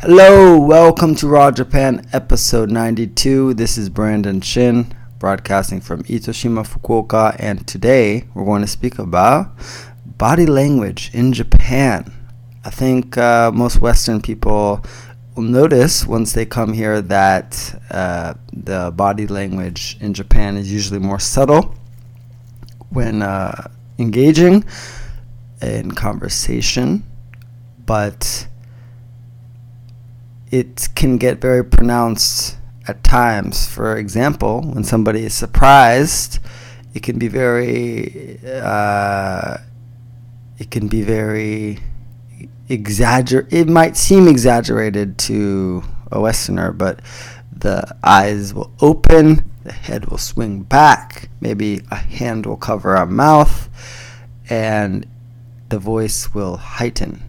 Hello, welcome to Raw Japan episode 92. This is Brandon Chin, broadcasting from Itoshima, Fukuoka, and today we're going to speak about body language in Japan. I think uh, most Western people will notice once they come here that uh, the body language in Japan is usually more subtle when uh, engaging in conversation, but it can get very pronounced at times. For example, when somebody is surprised, it can be very, uh, it can be very exagger. It might seem exaggerated to a Westerner, but the eyes will open, the head will swing back, maybe a hand will cover our mouth, and the voice will heighten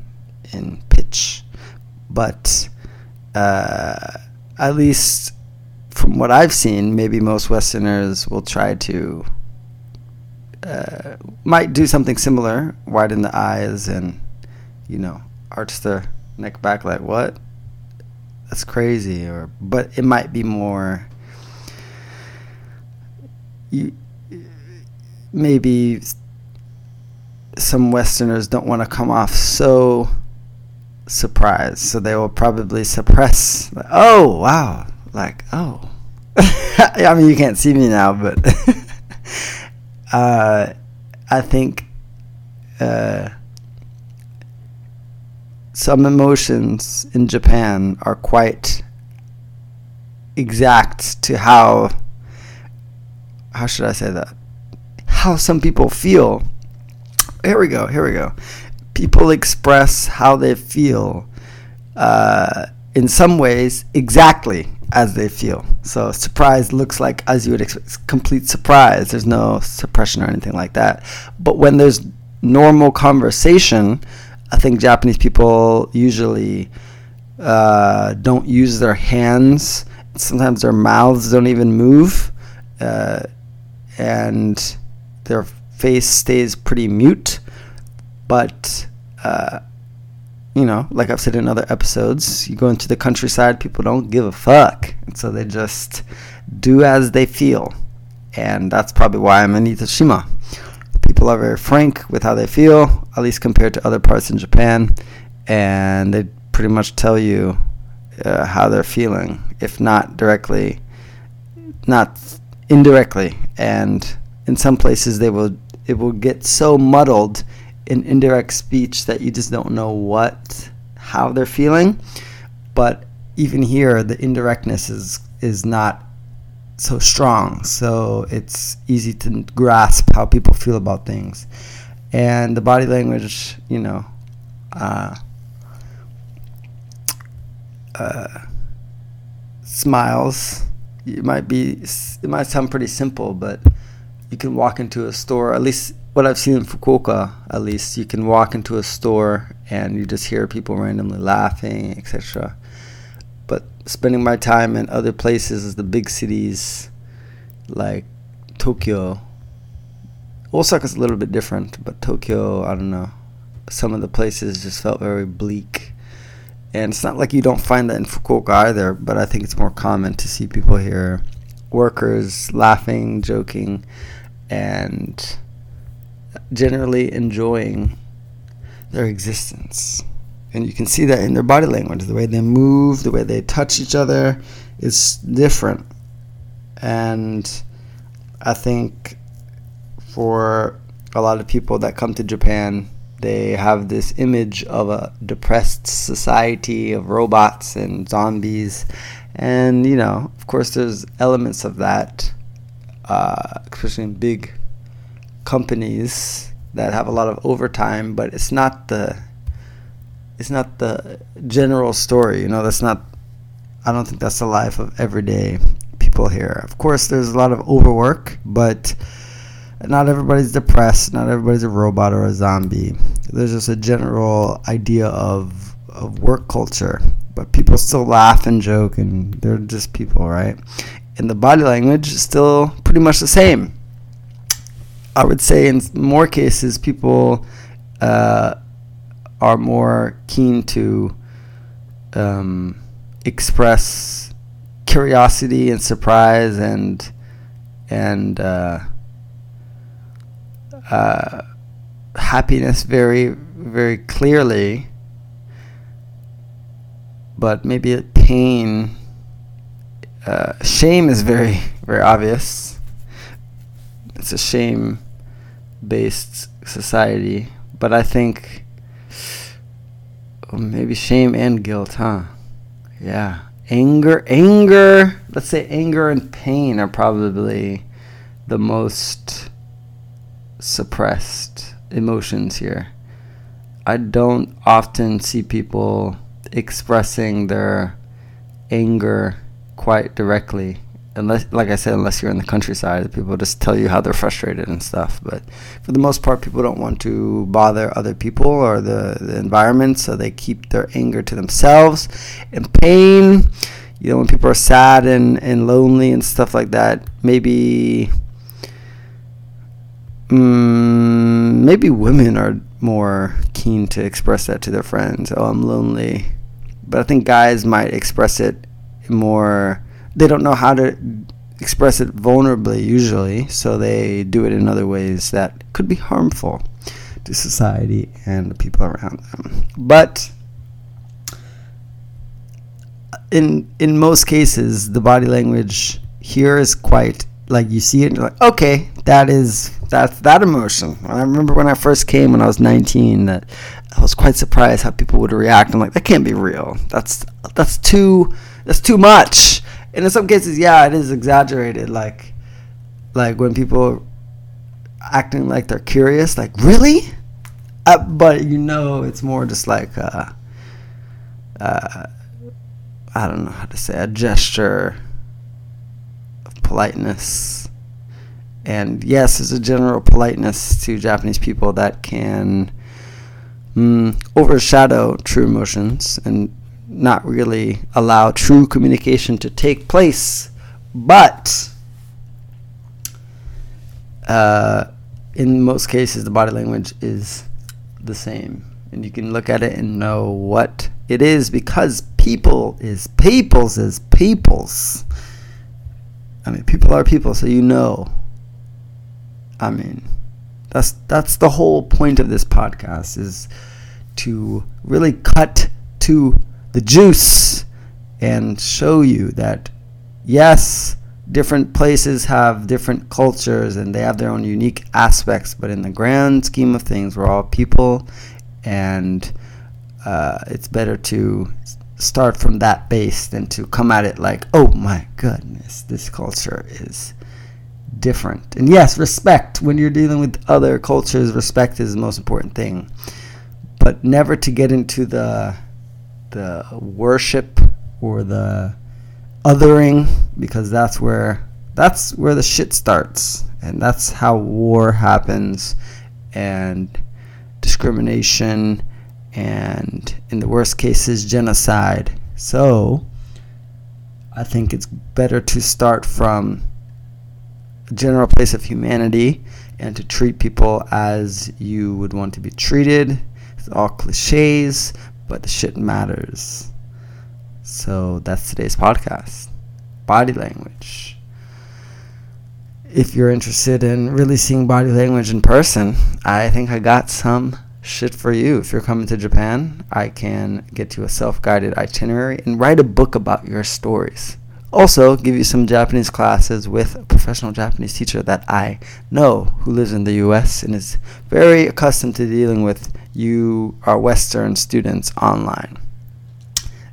in pitch. But uh, at least from what I've seen, maybe most Westerners will try to uh, might do something similar, widen the eyes and you know arch their neck back like what? That's crazy. Or but it might be more. You maybe some Westerners don't want to come off so surprised, so they will probably suppress. Like, oh wow! Like oh, I mean you can't see me now, but uh, I think uh, some emotions in Japan are quite exact to how how should I say that how some people feel. Here we go. Here we go people express how they feel uh, in some ways exactly as they feel. So surprise looks like as you would expect, complete surprise. There's no suppression or anything like that. But when there's normal conversation, I think Japanese people usually uh, don't use their hands. Sometimes their mouths don't even move, uh, and their face stays pretty mute. But, uh, you know, like I've said in other episodes, you go into the countryside, people don't give a fuck. And so they just do as they feel. And that's probably why I'm in Itoshima. People are very frank with how they feel, at least compared to other parts in Japan. And they pretty much tell you uh, how they're feeling, if not directly, not indirectly. And in some places, they will it will get so muddled in indirect speech that you just don't know what how they're feeling. But even here, the indirectness is is not so strong, so it's easy to grasp how people feel about things, and the body language, you know. Uh, uh, smiles. It might be. It might sound pretty simple, but you can walk into a store. At least what I've seen in Fukuoka, at least, you can walk into a store and you just hear people randomly laughing, etc. But spending my time in other places, the big cities like Tokyo, Osaka's a little bit different, but Tokyo, I don't know. Some of the places just felt very bleak. And it's not like you don't find that in Fukuoka either, but I think it's more common to see people here, workers laughing, joking, and generally enjoying their existence. And you can see that in their body language. The way they move, the way they touch each other is different. And I think for a lot of people that come to Japan, they have this image of a depressed society of robots and zombies. And, you know, of course, there's elements of that, uh, especially in big companies that have a lot of overtime, but it's not the it's not the general story. You know, that's not. I don't think that's the life of everyday people here. Of course, there's a lot of overwork, but not everybody's depressed. Not everybody's a robot or a zombie. There's just a general idea of of work culture, but people still laugh and joke, and they're just people, right? And the body language is still pretty much the same. I would say in more cases, people uh, are more keen to um, express curiosity and surprise and and uh, uh, happiness very very clearly, but maybe pain. Uh, shame is very very obvious. It's a shame based society, but I think oh, maybe shame and guilt, huh? Yeah. Anger, anger, let's say anger and pain are probably the most suppressed emotions here. I don't often see people expressing their anger quite directly unless like I said, unless you're in the countryside, people just tell you how they're frustrated and stuff. But for the most part, people don't want to bother other people or the, the environment, so they keep their anger to themselves. And pain, you know, when people are sad and, and lonely and stuff like that, maybe mm, maybe women are more keen to express that to their friends. Oh, I'm lonely. But I think guys might express it more they don't know how to express it vulnerably usually, so they do it in other ways that could be harmful to society and the people around them. But in in most cases, the body language here is quite like you see it and you're like, okay, that is that's that emotion. I remember when I first came when I was 19 that I was quite surprised how people would react. I'm like, that can't be real. That's that's too that's too much and in some cases, yeah, it is exaggerated. Like, like when people acting like they're curious, like really, uh, but you know, it's more just like, uh, uh, I don't know how to say, a gesture of politeness. And yes, there's a general politeness to Japanese people that can mm, overshadow true emotions and not really allow true communication to take place. But uh, in most cases, the body language is the same. And you can look at it and know what it is because people is peoples is peoples. I mean, people are people, so you know. I mean, that's that's the whole point of this podcast is to really cut to the juice and show you that yes, different places have different cultures and they have their own unique aspects, but in the grand scheme of things, we're all people, and uh, it's better to start from that base than to come at it like, oh my goodness, this culture is different. And yes, respect. When you're dealing with other cultures, respect is the most important thing. But never to get into the the worship or the othering because that's where that's where the shit starts. And that's how war happens and discrimination and in the worst cases genocide. So i think it's better to start from a general place of humanity and to treat people as you would want to be treated. It's all cliches but the shit matters. So that's today's podcast body language. If you're interested in really seeing body language in person, I think I got some shit for you. If you're coming to Japan, I can get you a self guided itinerary and write a book about your stories. Also, give you some Japanese classes with a professional Japanese teacher that I know who lives in the US and is very accustomed to dealing with you are Western students online.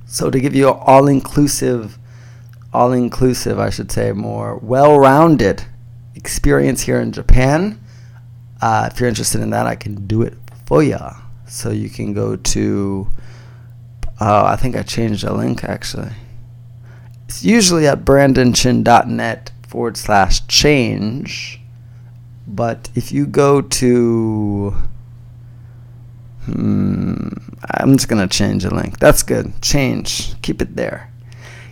So to give you an all-inclusive, all-inclusive, I should say, more well-rounded experience here in Japan, uh, if you're interested in that, I can do it for you. So you can go to, uh, I think I changed the link actually. It's usually at brandonchin.net forward slash change. But if you go to Hmm, I'm just gonna change the link. That's good. Change. Keep it there.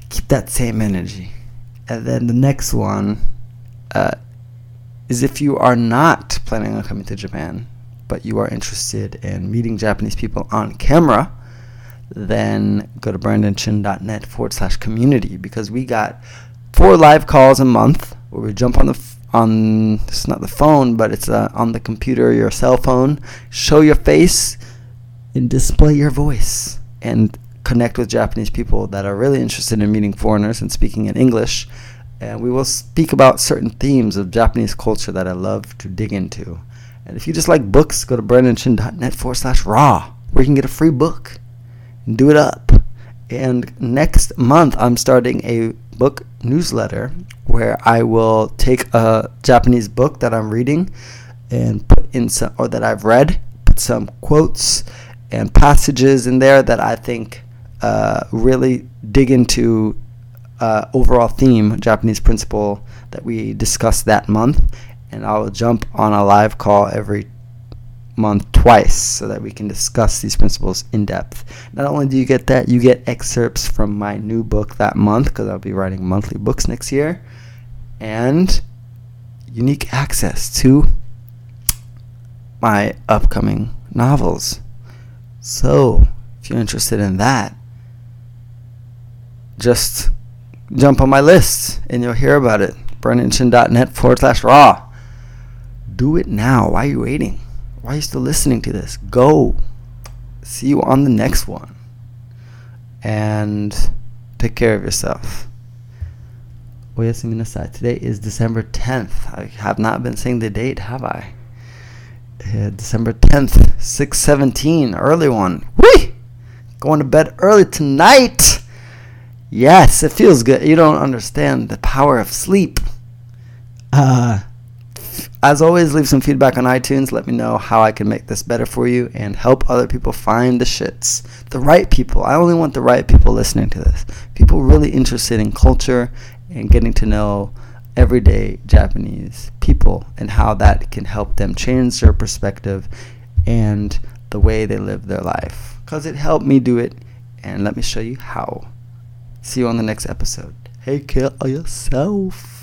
Keep that same energy. And then the next one uh, is if you are not planning on coming to Japan, but you are interested in meeting Japanese people on camera, then go to brandonchin.net forward slash community because we got four live calls a month where we jump on the on it's not the phone but it's uh, on the computer your cell phone show your face and display your voice and connect with Japanese people that are really interested in meeting foreigners and speaking in English and we will speak about certain themes of Japanese culture that I love to dig into. And if you just like books, go to brandonchin.net forward slash raw, where you can get a free book and do it up. And next month, I'm starting a book newsletter where I will take a Japanese book that I'm reading and put in some, or that I've read, put some quotes and passages in there that I think uh, really dig into uh, overall theme, Japanese principle that we discussed that month. And I will jump on a live call every month twice so that we can discuss these principles in depth. Not only do you get that, you get excerpts from my new book that month because I'll be writing monthly books next year and unique access to my upcoming novels. So, if you're interested in that, just jump on my list and you'll hear about it. brandonchin.net forward slash raw. Do it now. Why are you waiting? Why are you still listening to this? Go. See you on the next one. And take care of yourself. Oyasumi. Today is December 10th. I have not been saying the date, have I? Uh, December 10th, 617, early one. Whee! Going to bed early tonight. Yes, it feels good. You don't understand the power of sleep. Uh, as always, leave some feedback on iTunes. Let me know how I can make this better for you and help other people find the shits. The right people. I only want the right people listening to this. People really interested in culture and getting to know everyday Japanese people and how that can help them change their perspective and the way they live their life. Because it helped me do it, and let me show you how. See you on the next episode. Take care of yourself.